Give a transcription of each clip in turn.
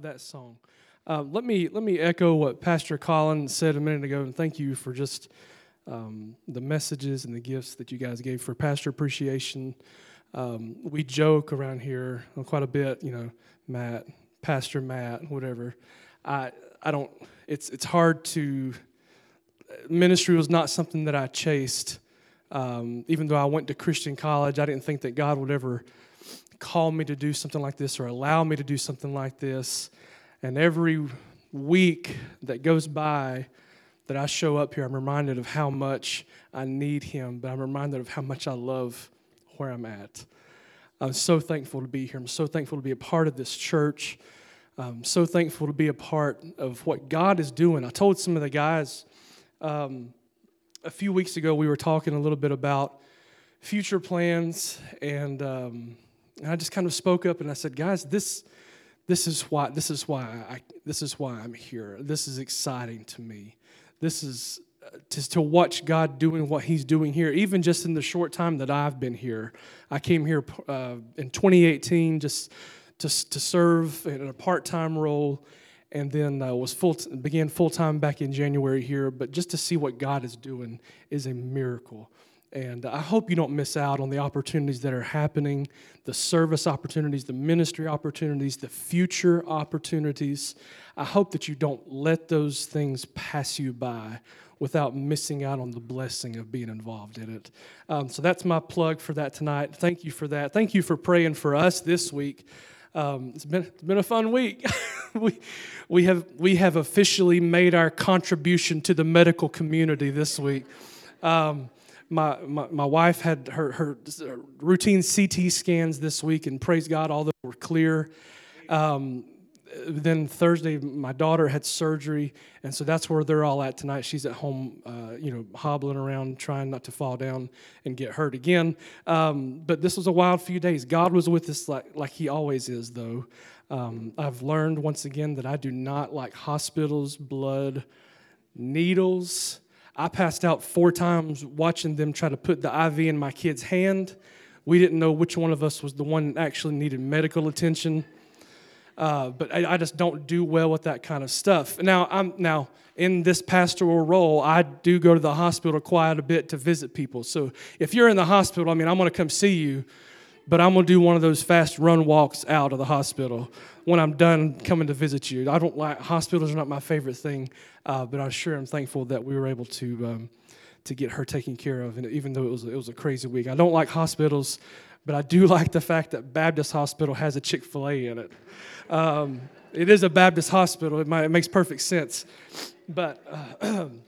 that song. Uh, let me let me echo what Pastor Colin said a minute ago, and thank you for just um, the messages and the gifts that you guys gave for Pastor Appreciation. Um, we joke around here quite a bit, you know, Matt, Pastor Matt, whatever. I I don't. It's it's hard to. Ministry was not something that I chased. Um, even though I went to Christian college, I didn't think that God would ever call me to do something like this or allow me to do something like this. And every week that goes by that I show up here, I'm reminded of how much I need Him, but I'm reminded of how much I love where I'm at. I'm so thankful to be here. I'm so thankful to be a part of this church. I'm so thankful to be a part of what God is doing. I told some of the guys um, a few weeks ago, we were talking a little bit about future plans and. Um, and I just kind of spoke up and I said, guys, this, this is why, this is why I, this is why I'm here. This is exciting to me. This is uh, to, to watch God doing what He's doing here, even just in the short time that I've been here. I came here uh, in 2018 just to, to serve in a part time role and then uh, was full began full time back in January here. But just to see what God is doing is a miracle. And I hope you don't miss out on the opportunities that are happening the service opportunities, the ministry opportunities, the future opportunities. I hope that you don't let those things pass you by without missing out on the blessing of being involved in it. Um, so that's my plug for that tonight. Thank you for that. Thank you for praying for us this week. Um, it's been it's been a fun week. we we have we have officially made our contribution to the medical community this week. Um, my, my, wife had her, her routine CT scans this week, and praise God, all those were clear. Um, then Thursday, my daughter had surgery, and so that's where they're all at tonight. She's at home, uh, you know, hobbling around, trying not to fall down and get hurt again. Um, but this was a wild few days. God was with us like, like He always is, though. Um, I've learned once again that I do not like hospitals, blood, needles, I passed out four times watching them try to put the IV in my kid's hand. We didn't know which one of us was the one that actually needed medical attention. Uh, but I, I, just don't do well with that kind of stuff. Now, I'm now in this pastoral role. I do go to the hospital quite a bit to visit people. So if you're in the hospital, I mean, I'm going to come see you, but I'm going to do one of those fast run walks out of the hospital when I'm done coming to visit you. I don't like hospitals are not my favorite thing, uh, but I'm sure I'm thankful that we were able to um, to get her taken care of. And even though it was it was a crazy week, I don't like hospitals, but I do like the fact that Baptist Hospital has a Chick Fil A in it. Um, it is a Baptist hospital. It, might, it makes perfect sense, but. Uh,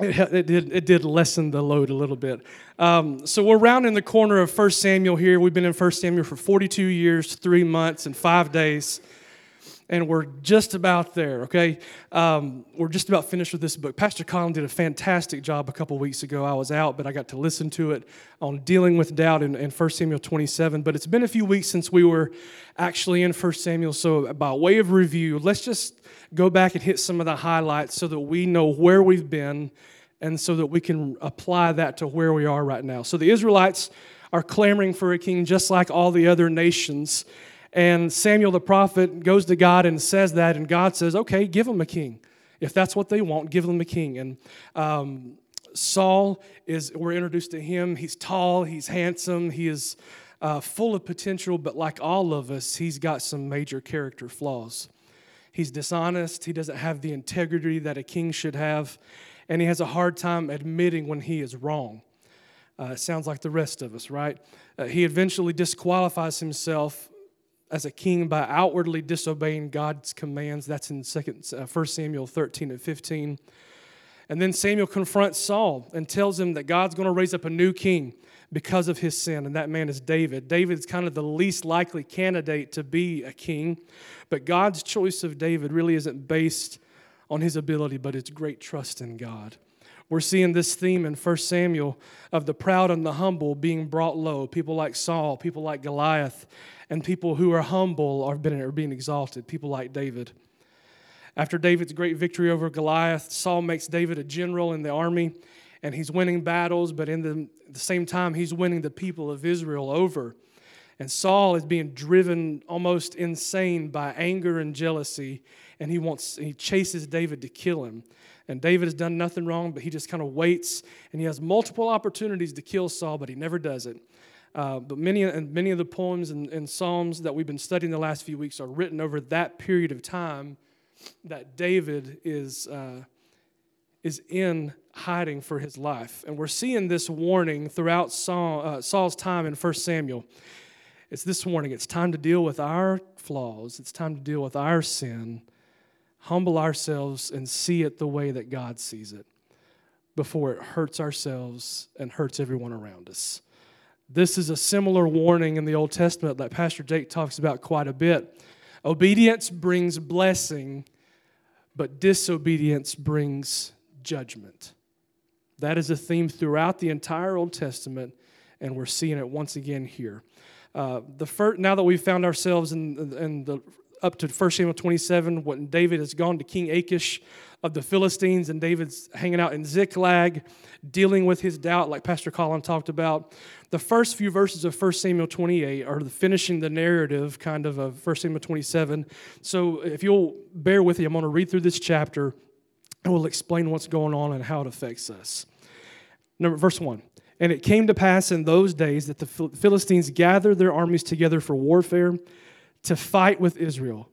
it, it, did, it did lessen the load a little bit. Um, so we're rounding the corner of 1 Samuel here. We've been in 1 Samuel for 42 years, three months, and five days and we're just about there, okay? Um, we're just about finished with this book. Pastor Colin did a fantastic job a couple weeks ago. I was out, but I got to listen to it on dealing with doubt in, in 1 Samuel 27. But it's been a few weeks since we were actually in 1 Samuel, so by way of review, let's just go back and hit some of the highlights so that we know where we've been and so that we can apply that to where we are right now. So the Israelites are clamoring for a king just like all the other nations. And Samuel the prophet goes to God and says that, and God says, okay, give them a king. If that's what they want, give them a king. And um, Saul is, we're introduced to him. He's tall, he's handsome, he is uh, full of potential, but like all of us, he's got some major character flaws. He's dishonest, he doesn't have the integrity that a king should have, and he has a hard time admitting when he is wrong. Uh, sounds like the rest of us, right? Uh, he eventually disqualifies himself as a king by outwardly disobeying God's commands. That's in second, uh, 1 Samuel 13 and 15. And then Samuel confronts Saul and tells him that God's going to raise up a new king because of his sin, and that man is David. David is kind of the least likely candidate to be a king, but God's choice of David really isn't based on his ability, but it's great trust in God. We're seeing this theme in 1 Samuel of the proud and the humble being brought low. People like Saul, people like Goliath, and people who are humble are being, are being exalted, people like David. After David's great victory over Goliath, Saul makes David a general in the army, and he's winning battles, but in the, the same time, he's winning the people of Israel over. And Saul is being driven almost insane by anger and jealousy, and he wants he chases David to kill him. And David has done nothing wrong, but he just kind of waits, and he has multiple opportunities to kill Saul, but he never does it. Uh, but many many of the poems and, and psalms that we've been studying the last few weeks are written over that period of time that David is uh, is in hiding for his life, and we're seeing this warning throughout Saul, uh, Saul's time in 1 Samuel. It's this warning. It's time to deal with our flaws. It's time to deal with our sin. Humble ourselves and see it the way that God sees it before it hurts ourselves and hurts everyone around us. This is a similar warning in the Old Testament that Pastor Jake talks about quite a bit. Obedience brings blessing, but disobedience brings judgment. That is a theme throughout the entire Old Testament, and we're seeing it once again here. Uh, the first, now that we've found ourselves in, in the up to 1 Samuel 27, when David has gone to King Achish of the Philistines, and David's hanging out in Ziklag, dealing with his doubt, like Pastor Colin talked about. The first few verses of 1 Samuel 28 are the finishing the narrative, kind of, of 1 Samuel 27. So if you'll bear with me, I'm going to read through this chapter, and we'll explain what's going on and how it affects us. Number, verse 1. And it came to pass in those days that the Philistines gathered their armies together for warfare to fight with Israel.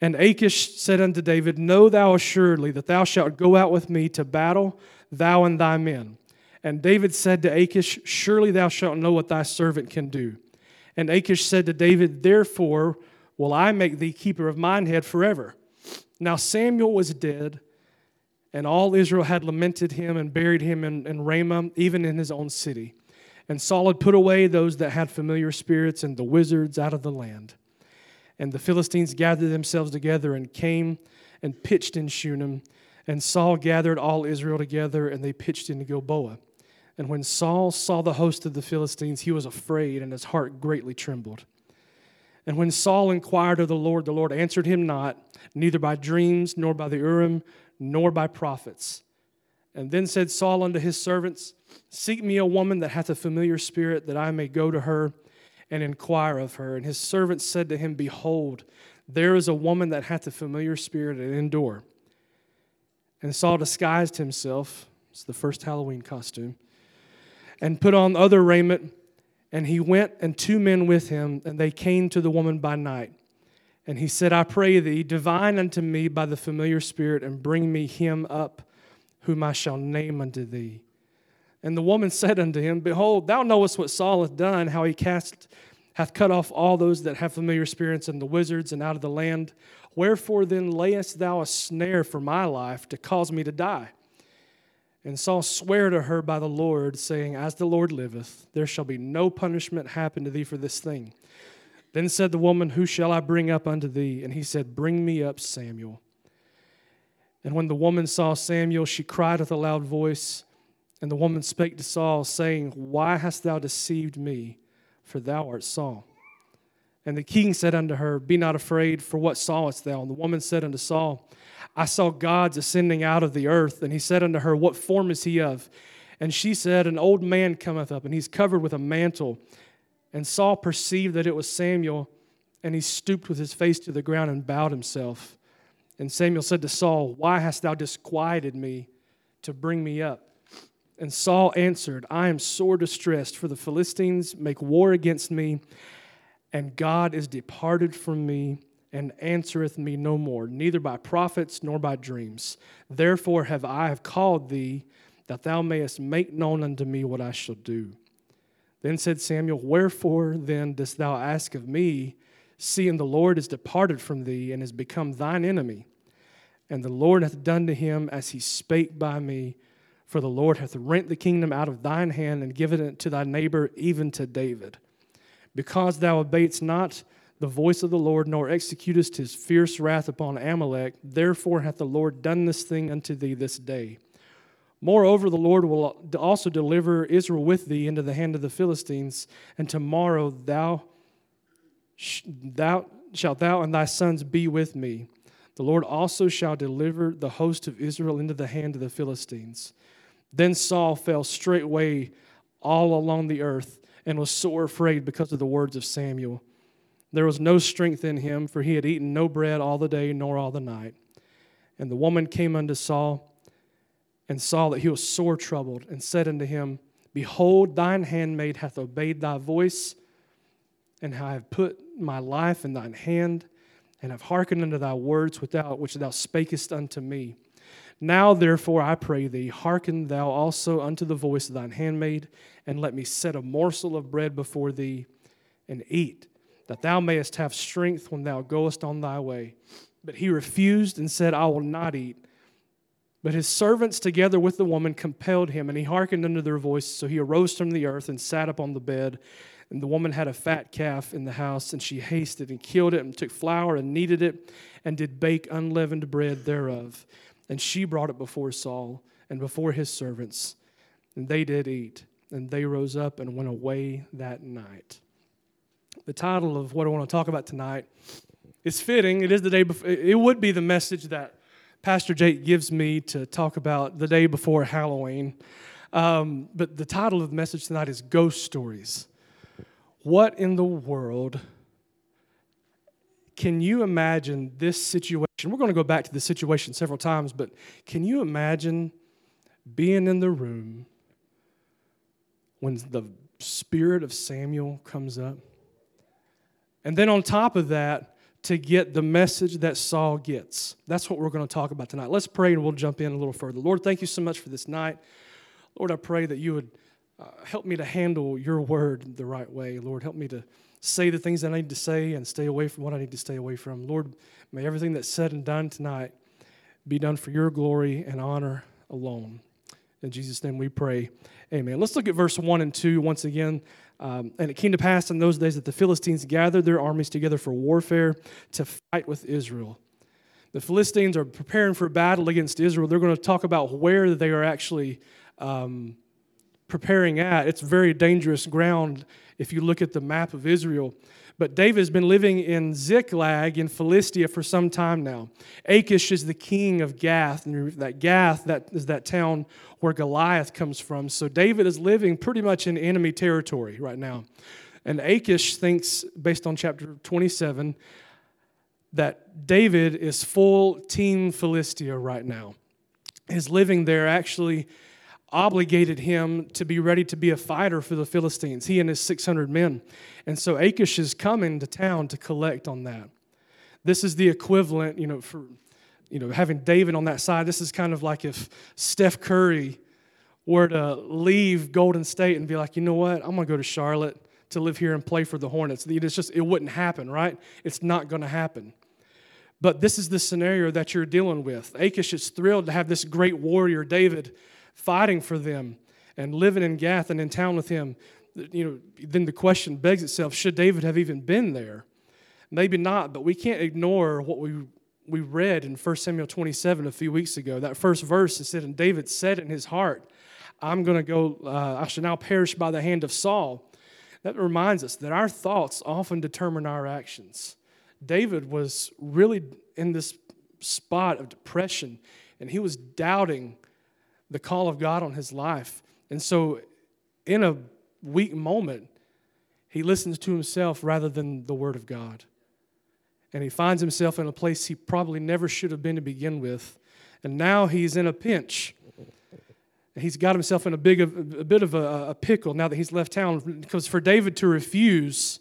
And Achish said unto David, Know thou assuredly that thou shalt go out with me to battle, thou and thy men. And David said to Achish, Surely thou shalt know what thy servant can do. And Achish said to David, Therefore will I make thee keeper of mine head forever. Now Samuel was dead, and all Israel had lamented him and buried him in, in Ramah, even in his own city. And Saul had put away those that had familiar spirits and the wizards out of the land. And the Philistines gathered themselves together and came and pitched in Shunem. And Saul gathered all Israel together, and they pitched in Gilboa. And when Saul saw the host of the Philistines, he was afraid, and his heart greatly trembled. And when Saul inquired of the Lord, the Lord answered him not, neither by dreams, nor by the Urim, nor by prophets. And then said Saul unto his servants, Seek me a woman that hath a familiar spirit, that I may go to her and inquire of her. And his servants said to him, Behold, there is a woman that hath a familiar spirit at Endor. And Saul disguised himself, it's the first Halloween costume, and put on other raiment. And he went and two men with him, and they came to the woman by night. And he said, I pray thee, divine unto me by the familiar spirit, and bring me him up, whom I shall name unto thee. And the woman said unto him, Behold, thou knowest what Saul hath done, how he cast, hath cut off all those that have familiar spirits and the wizards and out of the land. Wherefore then layest thou a snare for my life to cause me to die? And Saul sware to her by the Lord, saying, As the Lord liveth, there shall be no punishment happen to thee for this thing. Then said the woman, Who shall I bring up unto thee? And he said, Bring me up Samuel. And when the woman saw Samuel, she cried with a loud voice. And the woman spake to Saul, saying, Why hast thou deceived me? For thou art Saul. And the king said unto her, Be not afraid, for what sawest thou? And the woman said unto Saul, I saw gods ascending out of the earth. And he said unto her, What form is he of? And she said, An old man cometh up, and he's covered with a mantle. And Saul perceived that it was Samuel, and he stooped with his face to the ground and bowed himself. And Samuel said to Saul, Why hast thou disquieted me to bring me up? And Saul answered, I am sore distressed, for the Philistines make war against me, and God is departed from me and answereth me no more, neither by prophets nor by dreams. Therefore have I have called thee, that thou mayest make known unto me what I shall do. Then said Samuel, Wherefore then dost thou ask of me, seeing the Lord is departed from thee and is become thine enemy? And the Lord hath done to him as he spake by me. For the Lord hath rent the kingdom out of thine hand and given it to thy neighbor, even to David. Because thou obeyedst not the voice of the Lord, nor executest his fierce wrath upon Amalek, therefore hath the Lord done this thing unto thee this day. Moreover, the Lord will also deliver Israel with thee into the hand of the Philistines, and tomorrow thou, thou shalt thou and thy sons be with me. The Lord also shall deliver the host of Israel into the hand of the Philistines. Then Saul fell straightway all along the earth, and was sore afraid because of the words of Samuel. There was no strength in him, for he had eaten no bread all the day nor all the night. And the woman came unto Saul and saw that he was sore troubled, and said unto him, Behold, thine handmaid hath obeyed thy voice, and I have put my life in thine hand, and have hearkened unto thy words without which thou spakest unto me. Now, therefore, I pray thee, hearken thou also unto the voice of thine handmaid, and let me set a morsel of bread before thee, and eat, that thou mayest have strength when thou goest on thy way. But he refused and said, I will not eat. But his servants, together with the woman, compelled him, and he hearkened unto their voice. So he arose from the earth and sat upon the bed. And the woman had a fat calf in the house, and she hasted and killed it, and took flour and kneaded it, and did bake unleavened bread thereof. And she brought it before Saul and before his servants. And they did eat, and they rose up and went away that night. The title of what I want to talk about tonight is fitting. It is the day before, it would be the message that Pastor Jake gives me to talk about the day before Halloween. Um, but the title of the message tonight is Ghost Stories. What in the world can you imagine this situation? We're going to go back to the situation several times, but can you imagine being in the room when the spirit of Samuel comes up? And then on top of that, to get the message that Saul gets. That's what we're going to talk about tonight. Let's pray and we'll jump in a little further. Lord, thank you so much for this night. Lord, I pray that you would uh, help me to handle your word the right way. Lord, help me to say the things that I need to say and stay away from what I need to stay away from. Lord, may everything that's said and done tonight be done for your glory and honor alone. In Jesus' name we pray. Amen. Let's look at verse 1 and 2 once again. Um, and it came to pass in those days that the Philistines gathered their armies together for warfare to fight with Israel. The Philistines are preparing for battle against Israel. They're going to talk about where they are actually um, preparing at. It's very dangerous ground if you look at the map of Israel. But David has been living in Ziklag in Philistia for some time now. Achish is the king of Gath, and that Gath that is that town where Goliath comes from. So David is living pretty much in enemy territory right now. And Achish thinks, based on chapter 27, that David is full team Philistia right now. His living there actually obligated him to be ready to be a fighter for the Philistines, he and his 600 men. And so Achish is coming to town to collect on that. This is the equivalent, you know, for you know, having David on that side. This is kind of like if Steph Curry were to leave Golden State and be like, you know what, I'm gonna go to Charlotte to live here and play for the Hornets. It's just it wouldn't happen, right? It's not gonna happen. But this is the scenario that you're dealing with. Achish is thrilled to have this great warrior, David, fighting for them and living in Gath and in town with him, you know, then the question begs itself should David have even been there? Maybe not, but we can't ignore what we, we read in 1 Samuel 27 a few weeks ago. That first verse, it said, And David said in his heart, I'm going to go, uh, I shall now perish by the hand of Saul. That reminds us that our thoughts often determine our actions. David was really in this spot of depression, and he was doubting the call of God on his life. And so, in a weak moment, he listens to himself rather than the Word of God. And he finds himself in a place he probably never should have been to begin with. And now he's in a pinch. He's got himself in a, big, a bit of a, a pickle now that he's left town. Because for David to refuse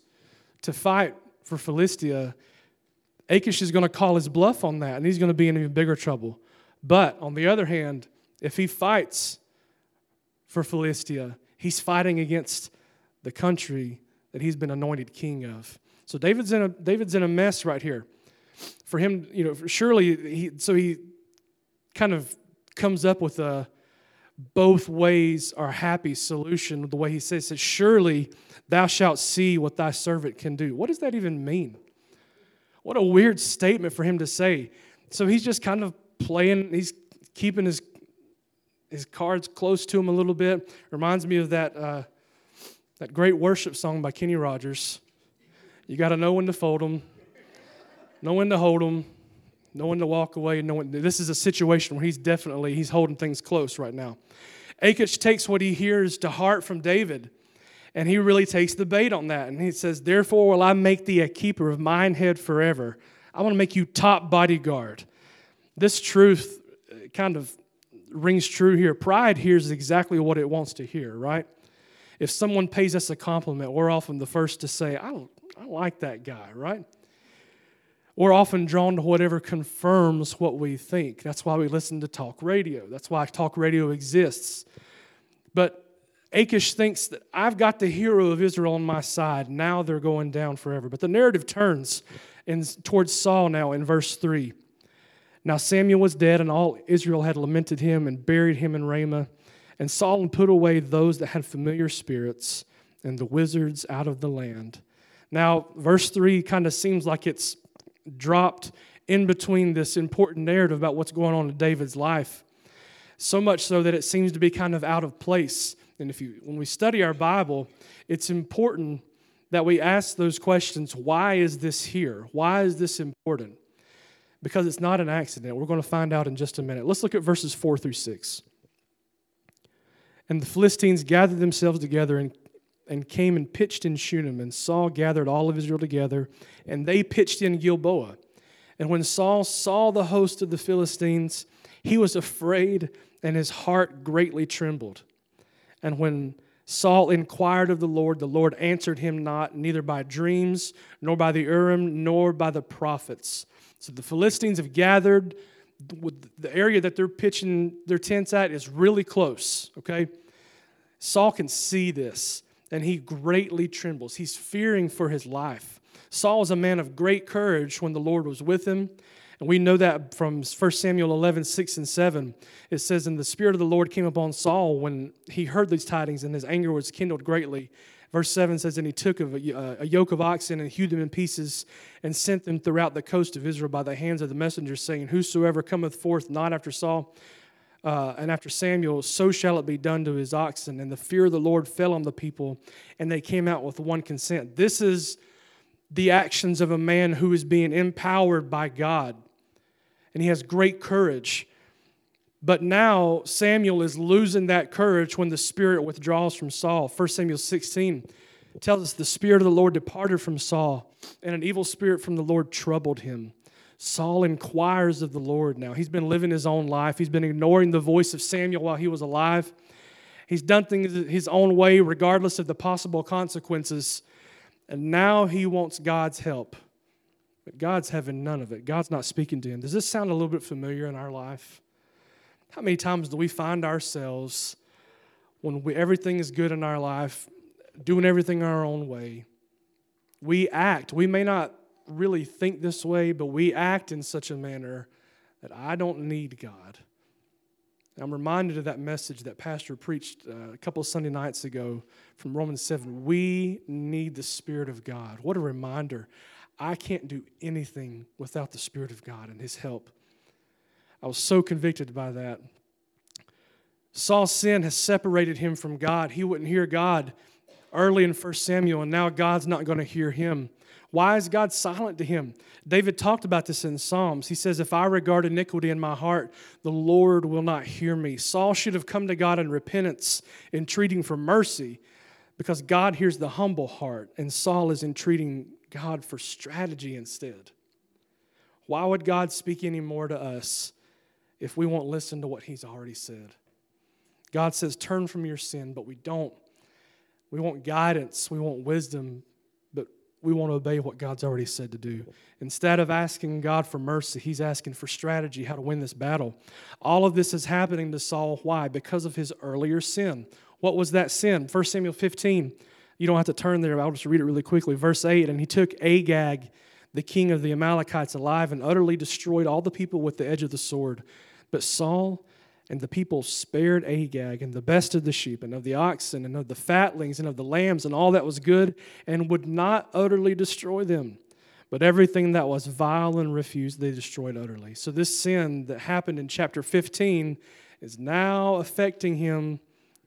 to fight for Philistia, Achish is going to call his bluff on that, and he's going to be in even bigger trouble. But on the other hand, if he fights for Philistia, he's fighting against the country that he's been anointed king of. So David's in a David's in a mess right here. For him, you know, surely he so he kind of comes up with a both ways are happy solution the way he says that surely thou shalt see what thy servant can do. What does that even mean? What a weird statement for him to say. So he's just kind of playing, he's keeping his his cards close to him a little bit. Reminds me of that, uh, that great worship song by Kenny Rogers. You got to know when to fold them, know when to hold them, know when to walk away. Know when, this is a situation where he's definitely he's holding things close right now. Achish takes what he hears to heart from David, And he really takes the bait on that. And he says, Therefore will I make thee a keeper of mine head forever. I want to make you top bodyguard. This truth uh, kind of rings true here. Pride hears exactly what it wants to hear, right? If someone pays us a compliment, we're often the first to say, I, don't I like that guy, right? We're often drawn to whatever confirms what we think. That's why we listen to talk radio. That's why talk radio exists. But Achish thinks that I've got the hero of Israel on my side. Now they're going down forever. But the narrative turns in, towards Saul now in verse 3. Now Samuel was dead, and all Israel had lamented him and buried him in Ramah. And Saul put away those that had familiar spirits and the wizards out of the land. Now, verse 3 kind of seems like it's dropped in between this important narrative about what's going on in David's life. So much so that it seems to be kind of out of place. And if you when we study our Bible, it's important that we ask those questions, why is this here? Why is this important? Because it's not an accident. We're going to find out in just a minute. Let's look at verses 4 through 6. And the Philistines gathered themselves together and, and came and pitched in Shunem. And Saul gathered all of Israel together, and they pitched in Gilboa. And when Saul saw the host of the Philistines, he was afraid, and his heart greatly trembled. And when Saul inquired of the Lord, the Lord answered him not, neither by dreams, nor by the Urim, nor by the prophets. So the Philistines have gathered the area that they're pitching their tents at is really close, okay? Saul can see this, and he greatly trembles. He's fearing for his life. Saul is a man of great courage when the Lord was with him. And we know that from 1 Samuel 11, 6 and 7. It says, And the Spirit of the Lord came upon Saul when he heard these tidings, and his anger was kindled greatly. Verse 7 says, And he took a, a yoke of oxen and hewed them in pieces and sent them throughout the coast of Israel by the hands of the messengers, saying, Whosoever cometh forth not after Saul uh, and after Samuel, so shall it be done to his oxen. And the fear of the Lord fell on the people, and they came out with one consent. This is the actions of a man who is being empowered by God, and he has great courage. But now Samuel is losing that courage when the Spirit withdraws from Saul. 1 Samuel 16 tells us the Spirit of the Lord departed from Saul, and an evil spirit from the Lord troubled him. Saul inquires of the Lord now. He's been living his own life, he's been ignoring the voice of Samuel while he was alive. He's done things his own way, regardless of the possible consequences. And now he wants God's help. But God's having none of it. God's not speaking to him. Does this sound a little bit familiar in our life? How many times do we find ourselves when we, everything is good in our life, doing everything our own way? We act. We may not really think this way, but we act in such a manner that I don't need God. I'm reminded of that message that Pastor preached uh, a couple of Sunday nights ago from Romans 7. We need the Spirit of God. What a reminder. I can't do anything without the Spirit of God and His help. I was so convicted by that. Saul's sin has separated him from God. He wouldn't hear God early in 1 Samuel, and now God's not going to hear him. Why is God silent to him? David talked about this in Psalms. He says, If I regard iniquity in my heart, the Lord will not hear me. Saul should have come to God in repentance, entreating for mercy, because God hears the humble heart, and Saul is entreating God for strategy instead. Why would God speak any more to us if we won't listen to what he's already said. God says, turn from your sin, but we don't. We want guidance, we want wisdom, but we want to obey what God's already said to do. Instead of asking God for mercy, he's asking for strategy, how to win this battle. All of this is happening to Saul. Why? Because of his earlier sin. What was that sin? 1 Samuel 15. You don't have to turn there, I'll just read it really quickly. Verse 8 And he took Agag, the king of the Amalekites, alive and utterly destroyed all the people with the edge of the sword. But Saul and the people spared Agag and the best of the sheep and of the oxen and of the fatlings and of the lambs and all that was good and would not utterly destroy them. But everything that was vile and refused, they destroyed utterly. So, this sin that happened in chapter 15 is now affecting him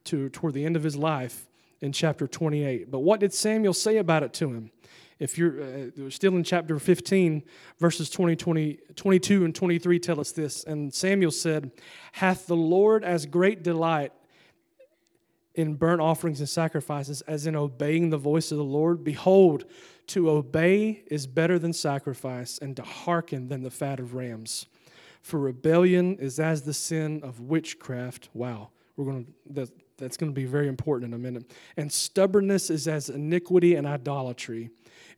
to, toward the end of his life in chapter 28. But what did Samuel say about it to him? If you're uh, still in chapter 15, verses 20, 20, 22 and 23 tell us this. And Samuel said, Hath the Lord as great delight in burnt offerings and sacrifices as in obeying the voice of the Lord? Behold, to obey is better than sacrifice, and to hearken than the fat of rams. For rebellion is as the sin of witchcraft. Wow, we're going to that, that's going to be very important in a minute. And stubbornness is as iniquity and idolatry.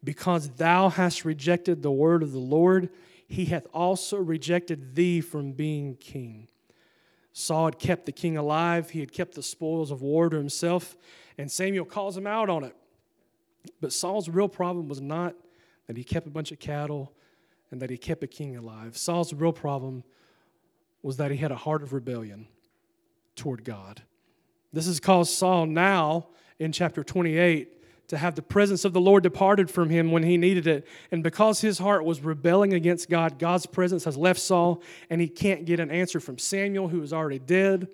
Because thou hast rejected the word of the Lord, he hath also rejected thee from being king. Saul had kept the king alive, he had kept the spoils of war to himself, and Samuel calls him out on it. But Saul's real problem was not that he kept a bunch of cattle and that he kept a king alive. Saul's real problem was that he had a heart of rebellion toward God. This has caused Saul now in chapter 28 to have the presence of the Lord departed from him when he needed it. And because his heart was rebelling against God, God's presence has left Saul, and he can't get an answer from Samuel, who is already dead,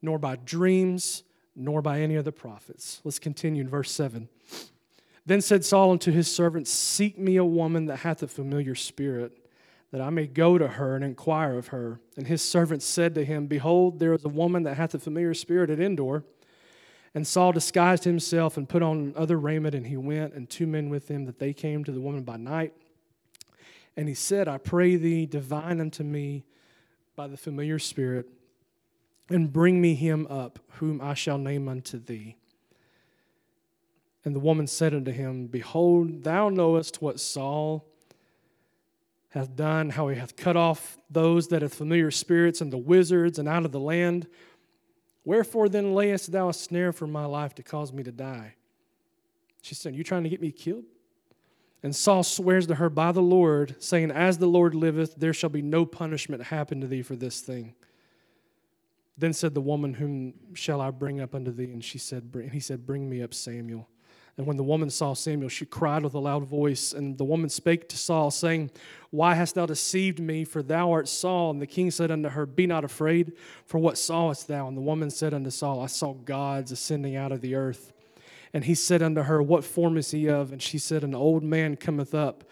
nor by dreams, nor by any of the prophets. Let's continue in verse 7. Then said Saul unto his servants, Seek me a woman that hath a familiar spirit, that I may go to her and inquire of her. And his servants said to him, Behold, there is a woman that hath a familiar spirit at Endor. And Saul disguised himself and put on other raiment, and he went, and two men with him, that they came to the woman by night. And he said, I pray thee, divine unto me by the familiar spirit, and bring me him up, whom I shall name unto thee. And the woman said unto him, Behold, thou knowest what Saul hath done, how he hath cut off those that have familiar spirits and the wizards and out of the land. Wherefore then layest thou a snare for my life to cause me to die? She said, You trying to get me killed? And Saul swears to her by the Lord, saying, As the Lord liveth, there shall be no punishment happen to thee for this thing. Then said the woman, Whom shall I bring up unto thee? And she said, and he said, Bring me up Samuel. And when the woman saw Samuel, she cried with a loud voice. And the woman spake to Saul, saying, Why hast thou deceived me? For thou art Saul. And the king said unto her, Be not afraid, for what sawest thou? And the woman said unto Saul, I saw gods ascending out of the earth. And he said unto her, What form is he of? And she said, An old man cometh up,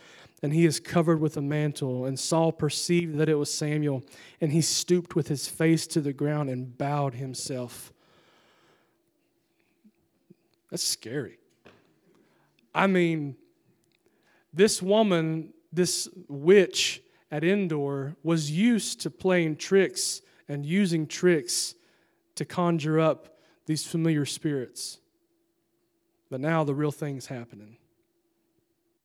and he is covered with a mantle. And Saul perceived that it was Samuel, and he stooped with his face to the ground and bowed himself. That's scary. I mean, this woman, this witch at Endor, was used to playing tricks and using tricks to conjure up these familiar spirits. But now the real thing's happening.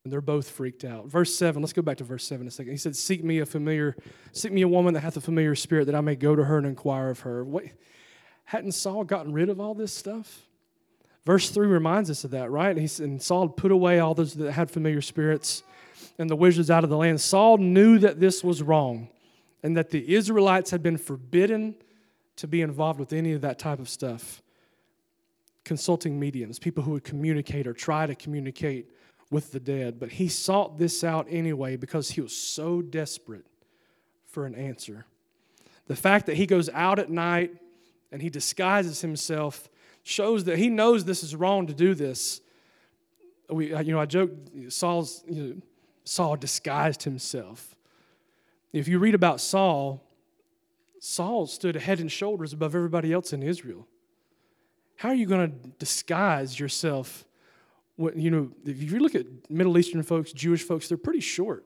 And they're both freaked out. Verse 7, let's go back to verse 7 a second. He said, Seek me a familiar, seek me a woman that hath a familiar spirit, that I may go to her and inquire of her. What hadn't Saul gotten rid of all this stuff? Verse 3 reminds us of that, right? He, and Saul put away all those that had familiar spirits and the wizards out of the land. Saul knew that this was wrong and that the Israelites had been forbidden to be involved with any of that type of stuff. Consulting mediums, people who would communicate or try to communicate with the dead. But he sought this out anyway because he was so desperate for an answer. The fact that he goes out at night and he disguises himself shows that he knows this is wrong to do this. We, you know, I joke, Saul's, you know, Saul disguised himself. If you read about Saul, Saul stood head and shoulders above everybody else in Israel. How are you going to disguise yourself? When, you know, if you look at Middle Eastern folks, Jewish folks, they're pretty short.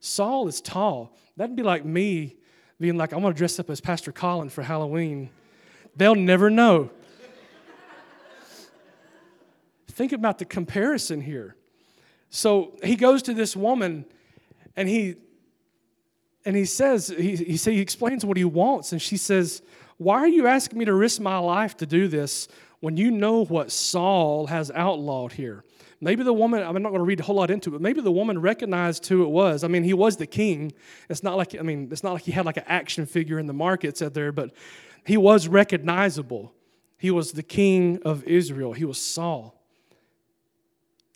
Saul is tall. That'd be like me being like, I'm going to dress up as Pastor Colin for Halloween. They'll never know. Think about the comparison here. So he goes to this woman and he and he says, he, he, he explains what he wants, and she says, Why are you asking me to risk my life to do this when you know what Saul has outlawed here? Maybe the woman, I'm not going to read a whole lot into it, but maybe the woman recognized who it was. I mean, he was the king. It's not like, I mean, it's not like he had like an action figure in the markets out there, but he was recognizable. He was the king of Israel. He was Saul.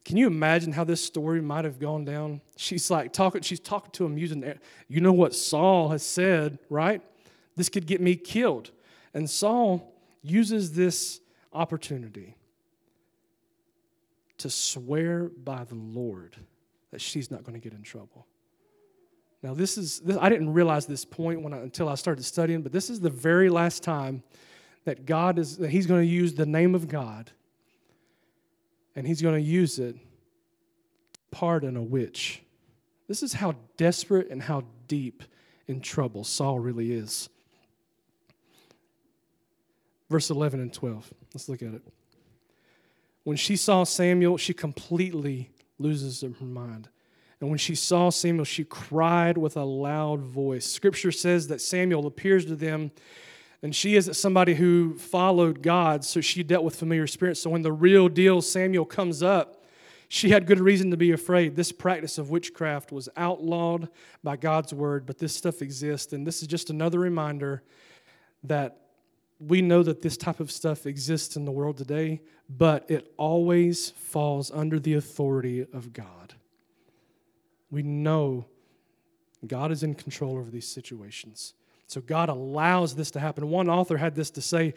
Can you imagine how this story might have gone down? She's like talking, she's talking to him using, you know what Saul has said, right? This could get me killed. And Saul uses this opportunity to swear by the Lord that she's not going to get in trouble. Now, this is, this, I didn't realize this point when I, until I started studying, but this is the very last time that God is that he's going to use the name of God and he's going to use it pardon a witch. This is how desperate and how deep in trouble Saul really is. Verse 11 and 12. Let's look at it. When she saw Samuel, she completely loses her mind. And when she saw Samuel, she cried with a loud voice. Scripture says that Samuel appears to them, and she isn't somebody who followed God, so she dealt with familiar spirits. So when the real deal Samuel comes up, she had good reason to be afraid. This practice of witchcraft was outlawed by God's word, but this stuff exists. And this is just another reminder that we know that this type of stuff exists in the world today, but it always falls under the authority of God. We know God is in control over these situations. So God allows this to happen. One author had this to say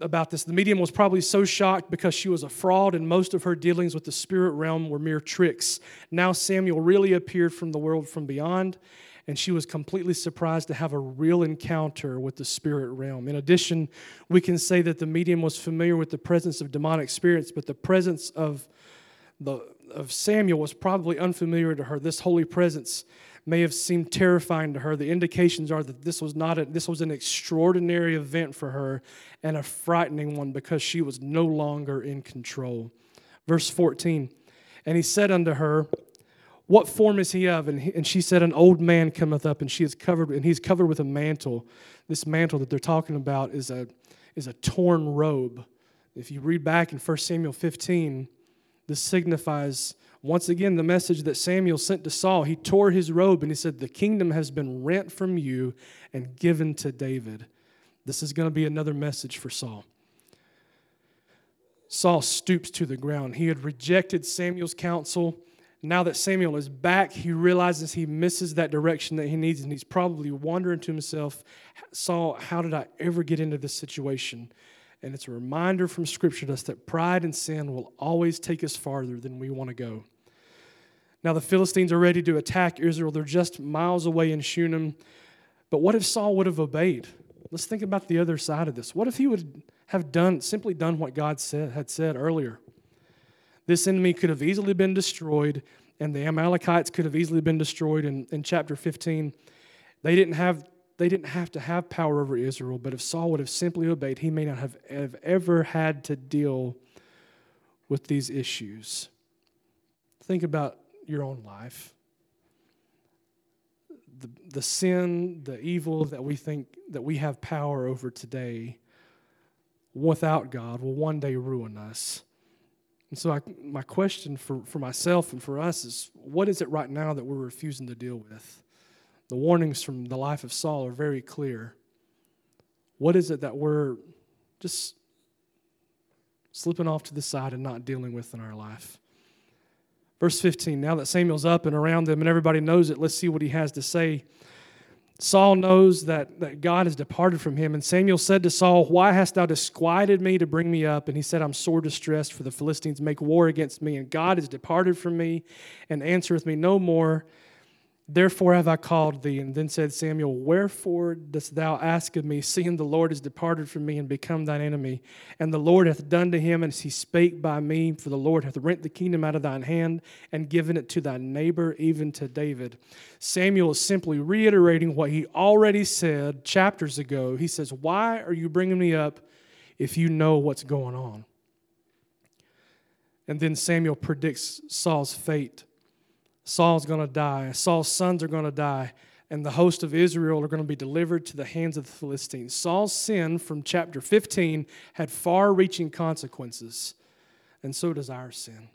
about this. The medium was probably so shocked because she was a fraud and most of her dealings with the spirit realm were mere tricks. Now Samuel really appeared from the world from beyond and she was completely surprised to have a real encounter with the spirit realm. In addition, we can say that the medium was familiar with the presence of demonic spirits, but the presence of the of Samuel was probably unfamiliar to her. This holy presence may have seemed terrifying to her. The indications are that this was not a, this was an extraordinary event for her and a frightening one because she was no longer in control. Verse 14. And he said unto her, what form is he of? And, he, and she said, An old man cometh up, and she is covered, and he's covered with a mantle. This mantle that they're talking about is a, is a torn robe. If you read back in 1 Samuel 15, this signifies once again the message that Samuel sent to Saul. He tore his robe and he said, The kingdom has been rent from you and given to David. This is going to be another message for Saul. Saul stoops to the ground. He had rejected Samuel's counsel now that Samuel is back, he realizes he misses that direction that he needs, and he's probably wondering to himself, Saul, how did I ever get into this situation? And it's a reminder from Scripture to us that pride and sin will always take us farther than we want to go. Now, the Philistines are ready to attack Israel. They're just miles away in Shunem. But what if Saul would have obeyed? Let's think about the other side of this. What if he would have done simply done what God said, had said earlier? This enemy could have easily been destroyed, and the Amalekites could have easily been destroyed in, in chapter 15. They didn't have they didn't have to have power over Israel, but if Saul would have simply obeyed, he may not have, have ever had to deal with these issues. Think about your own life. The, the sin, the evil that we think that we have power over today without God will one day ruin us. And so, I, my question for, for myself and for us is what is it right now that we're refusing to deal with? The warnings from the life of Saul are very clear. What is it that we're just slipping off to the side and not dealing with in our life? Verse 15 Now that Samuel's up and around them and everybody knows it, let's see what he has to say Saul knows that, that God has departed from him. And Samuel said to Saul, Why hast thou disquieted me to bring me up? And he said, I'm sore distressed, for the Philistines make war against me, and God has departed from me and answereth me no more. Therefore have I called thee. And then said Samuel, Wherefore dost thou ask of me, seeing the Lord is departed from me and become thine enemy? And the Lord hath done to him as he spake by me, for the Lord hath rent the kingdom out of thine hand and given it to thy neighbor, even to David. Samuel is simply reiterating what he already said chapters ago. He says, Why are you bringing me up if you know what's going on? And then Samuel predicts Saul's fate Saul's going to die, Saul's sons are going to die, and the host of Israel are going to be delivered to the hands of the Philistines. Saul's sin from chapter 15 had far reaching consequences, and so does our sin.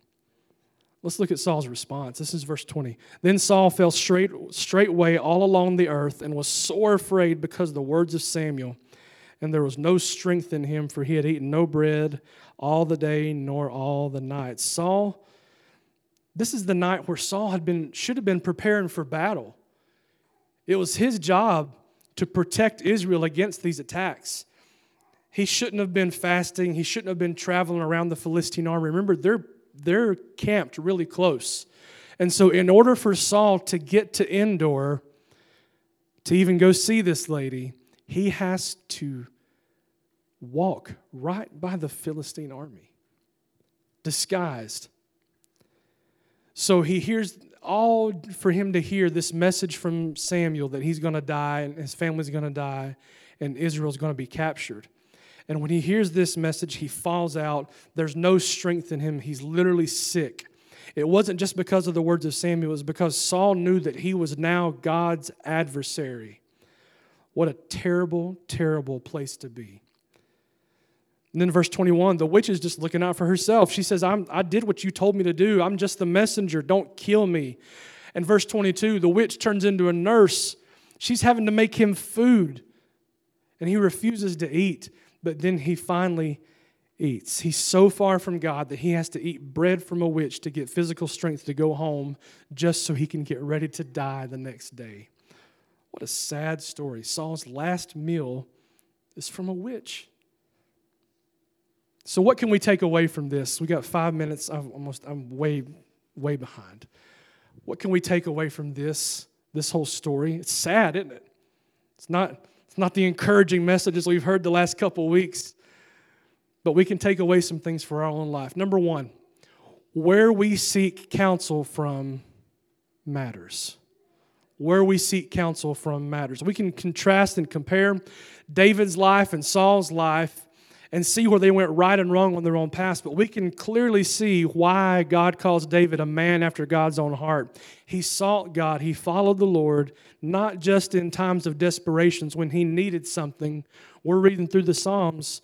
Let's look at Saul's response. This is verse 20. Then Saul fell straight straightway all along the earth and was sore afraid because of the words of Samuel. And there was no strength in him, for he had eaten no bread all the day nor all the night. Saul this is the night where Saul had been, should have been preparing for battle. It was his job to protect Israel against these attacks. He shouldn't have been fasting. He shouldn't have been traveling around the Philistine army. Remember, they're, they're camped really close. And so, in order for Saul to get to Endor, to even go see this lady, he has to walk right by the Philistine army, disguised. So he hears all for him to hear this message from Samuel that he's going to die and his family's going to die and Israel's going to be captured. And when he hears this message, he falls out. There's no strength in him. He's literally sick. It wasn't just because of the words of Samuel, it was because Saul knew that he was now God's adversary. What a terrible, terrible place to be. And then verse 21, the witch is just looking out for herself. She says, I'm, I did what you told me to do. I'm just the messenger. Don't kill me. And verse 22, the witch turns into a nurse. She's having to make him food. And he refuses to eat. But then he finally eats. He's so far from God that he has to eat bread from a witch to get physical strength to go home just so he can get ready to die the next day. What a sad story. Saul's last meal is from a witch. So, what can we take away from this? We got five minutes. I'm almost, I'm way, way behind. What can we take away from this, this whole story? It's sad, isn't it? It's not, it's not the encouraging messages we've heard the last couple weeks, but we can take away some things for our own life. Number one, where we seek counsel from matters. Where we seek counsel from matters. We can contrast and compare David's life and Saul's life and see where they went right and wrong on their own past, but we can clearly see why God calls David a man after God's own heart. He sought God, he followed the Lord, not just in times of desperations when he needed something. We're reading through the Psalms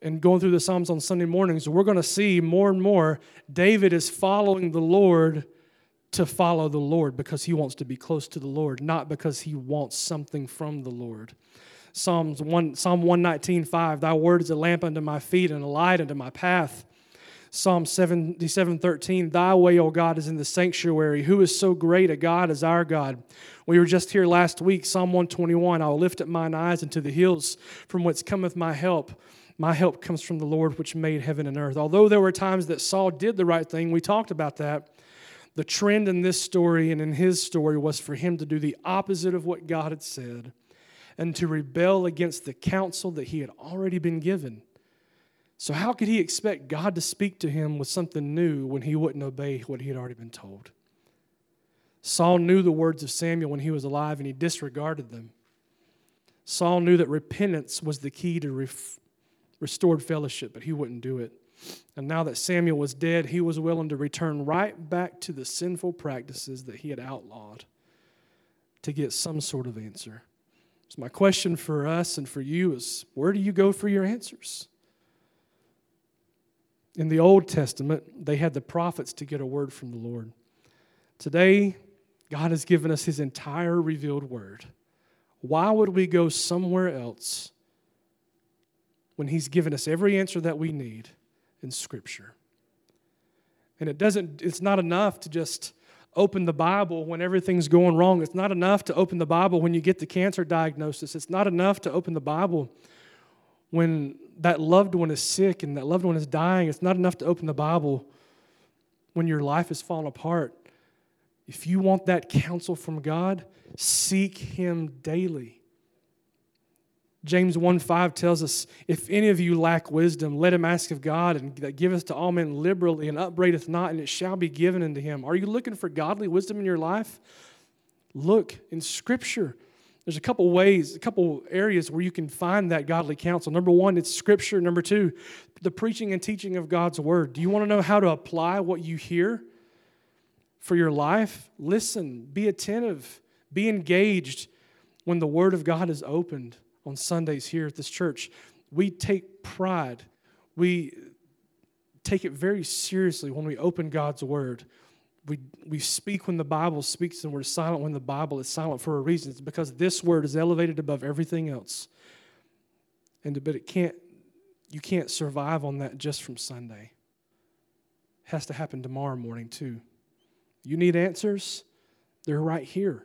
and going through the Psalms on Sunday mornings. We're going to see more and more David is following the Lord to follow the Lord because he wants to be close to the Lord, not because he wants something from the Lord. Psalms 1, Psalm 119, 5, Thy word is a lamp unto my feet and a light unto my path. Psalm 77, 13, Thy way, O God, is in the sanctuary. Who is so great a God as our God? We were just here last week, Psalm 121, I will lift up mine eyes into the hills from whence cometh my help. My help comes from the Lord which made heaven and earth. Although there were times that Saul did the right thing, we talked about that. The trend in this story and in his story was for him to do the opposite of what God had said and to rebel against the counsel that he had already been given. So, how could he expect God to speak to him with something new when he wouldn't obey what he had already been told? Saul knew the words of Samuel when he was alive and he disregarded them. Saul knew that repentance was the key to restored fellowship, but he wouldn't do it. And now that Samuel was dead, he was willing to return right back to the sinful practices that he had outlawed to get some sort of answer. So, my question for us and for you is where do you go for your answers? In the Old Testament, they had the prophets to get a word from the Lord. Today, God has given us His entire revealed word. Why would we go somewhere else when He's given us every answer that we need in Scripture? And it doesn't, it's not enough to just open the Bible when everything's going wrong. It's not enough to open the Bible when you get the cancer diagnosis. It's not enough to open the Bible when that loved one is sick and that loved one is dying. It's not enough to open the Bible when your life is falling apart. If you want that counsel from God, seek Him daily. James 1 5 tells us, If any of you lack wisdom, let him ask of God, and that giveth to all men liberally, and upbraideth not, and it shall be given unto him. Are you looking for godly wisdom in your life? Look in Scripture. There's a couple ways, a couple areas where you can find that godly counsel. Number one, it's Scripture. Number two, the preaching and teaching of God's Word. Do you want to know how to apply what you hear for your life? Listen, be attentive, be engaged when the Word of God is opened on Sundays here at this church, we take pride. We take it very seriously when we open God's Word. We, we speak when the Bible speaks and we're silent when the Bible is silent for a reason. It's because this Word is elevated above everything else. And but it can't you can't survive on that just from Sunday. It has to happen tomorrow morning too. You need answers? They're right here.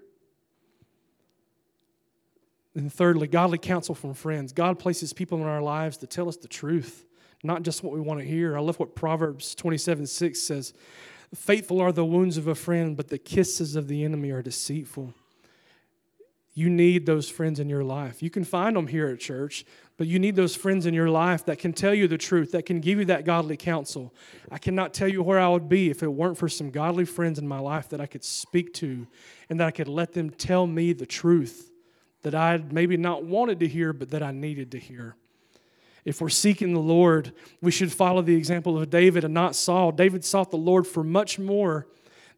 And thirdly, godly counsel from friends. God places people in our lives to tell us the truth, not just what we want to hear. I love what Proverbs 27 6 says Faithful are the wounds of a friend, but the kisses of the enemy are deceitful. You need those friends in your life. You can find them here at church, but you need those friends in your life that can tell you the truth, that can give you that godly counsel. I cannot tell you where I would be if it weren't for some godly friends in my life that I could speak to and that I could let them tell me the truth that I maybe not wanted to hear, but that I needed to hear. If we're seeking the Lord, we should follow the example of David and not Saul. David sought the Lord for much more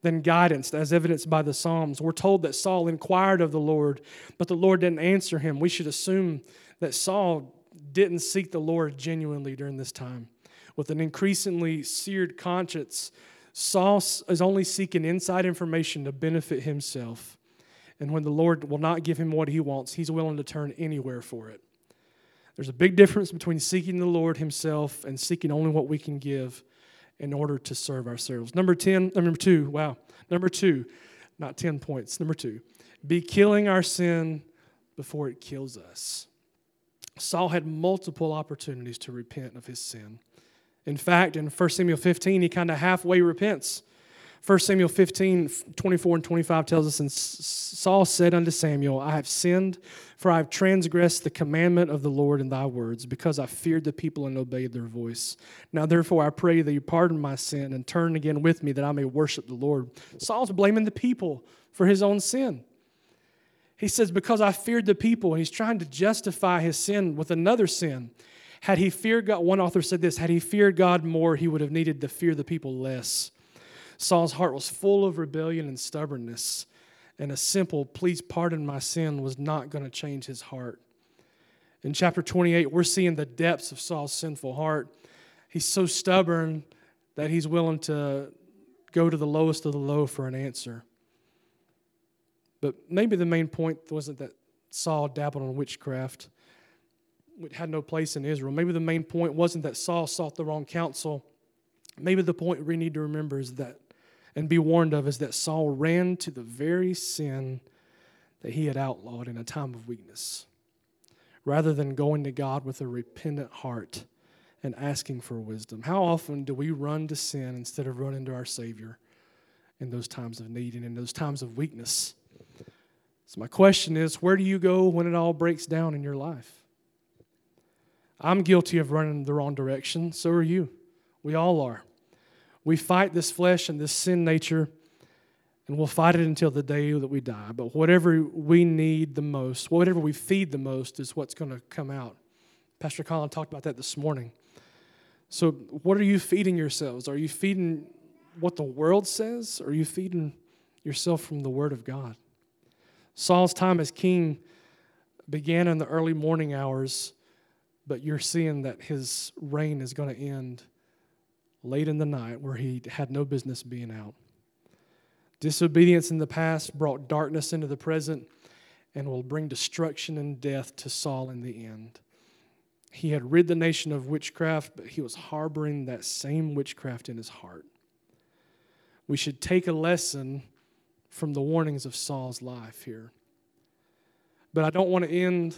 than guidance, as evidenced by the Psalms. We're told that Saul inquired of the Lord, but the Lord didn't answer him. We should assume that Saul didn't seek the Lord genuinely during this time. With an increasingly seared conscience, Saul is only seeking inside information to benefit himself. And when the Lord will not give him what he wants, he's willing to turn anywhere for it. There's a big difference between seeking the Lord himself and seeking only what we can give in order to serve ourselves. Number 10, uh, number 2, wow. Number 2, not 10 points. Number 2, be killing our sin before it kills us. Saul had multiple opportunities to repent of his sin. In fact, in 1 Samuel 15, he kind of halfway repents. 1 Samuel 15, 24 and 25 tells us, And Saul said unto Samuel, I have sinned, for I have transgressed the commandment of the Lord in thy words, because I feared the people and obeyed their voice. Now therefore I pray that you pardon my sin and turn again with me, that I may worship the Lord. Saul's blaming the people for his own sin. He says, Because I feared the people, and he's trying to justify his sin with another sin. Had he feared God, one author said this, had he feared God more, he would have needed to fear the people less. Saul's heart was full of rebellion and stubbornness, and a simple, please pardon my sin, was not going to change his heart. In chapter 28, we're seeing the depths of Saul's sinful heart. He's so stubborn that he's willing to go to the lowest of the low for an answer. But maybe the main point wasn't that Saul dabbled in witchcraft, it had no place in Israel. Maybe the main point wasn't that Saul sought the wrong counsel. Maybe the point we need to remember is that and be warned of is that Saul ran to the very sin that he had outlawed in a time of weakness, rather than going to God with a repentant heart and asking for wisdom. How often do we run to sin instead of running to our Savior in those times of need and in those times of weakness? So, my question is where do you go when it all breaks down in your life? I'm guilty of running the wrong direction, so are you. We all are. We fight this flesh and this sin nature, and we'll fight it until the day that we die. But whatever we need the most, whatever we feed the most, is what's going to come out. Pastor Colin talked about that this morning. So, what are you feeding yourselves? Are you feeding what the world says? Or are you feeding yourself from the Word of God? Saul's time as king began in the early morning hours, but you're seeing that his reign is going to end late in the night where he had no business being out. Disobedience in the past brought darkness into the present and will bring destruction and death to Saul in the end. He had rid the nation of witchcraft, but he was harboring that same witchcraft in his heart. We should take a lesson from the warnings of Saul's life here. But I don't want to end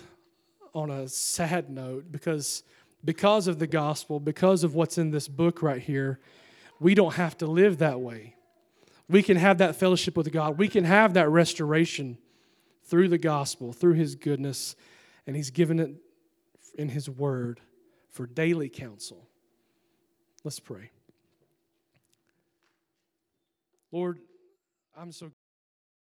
on a sad note because because of the gospel, because of what's in this book right here, we don't have to live that way. We can have that fellowship with God. We can have that restoration through the gospel, through His goodness, and He's given it in His word for daily counsel. Let's pray. Lord, I'm so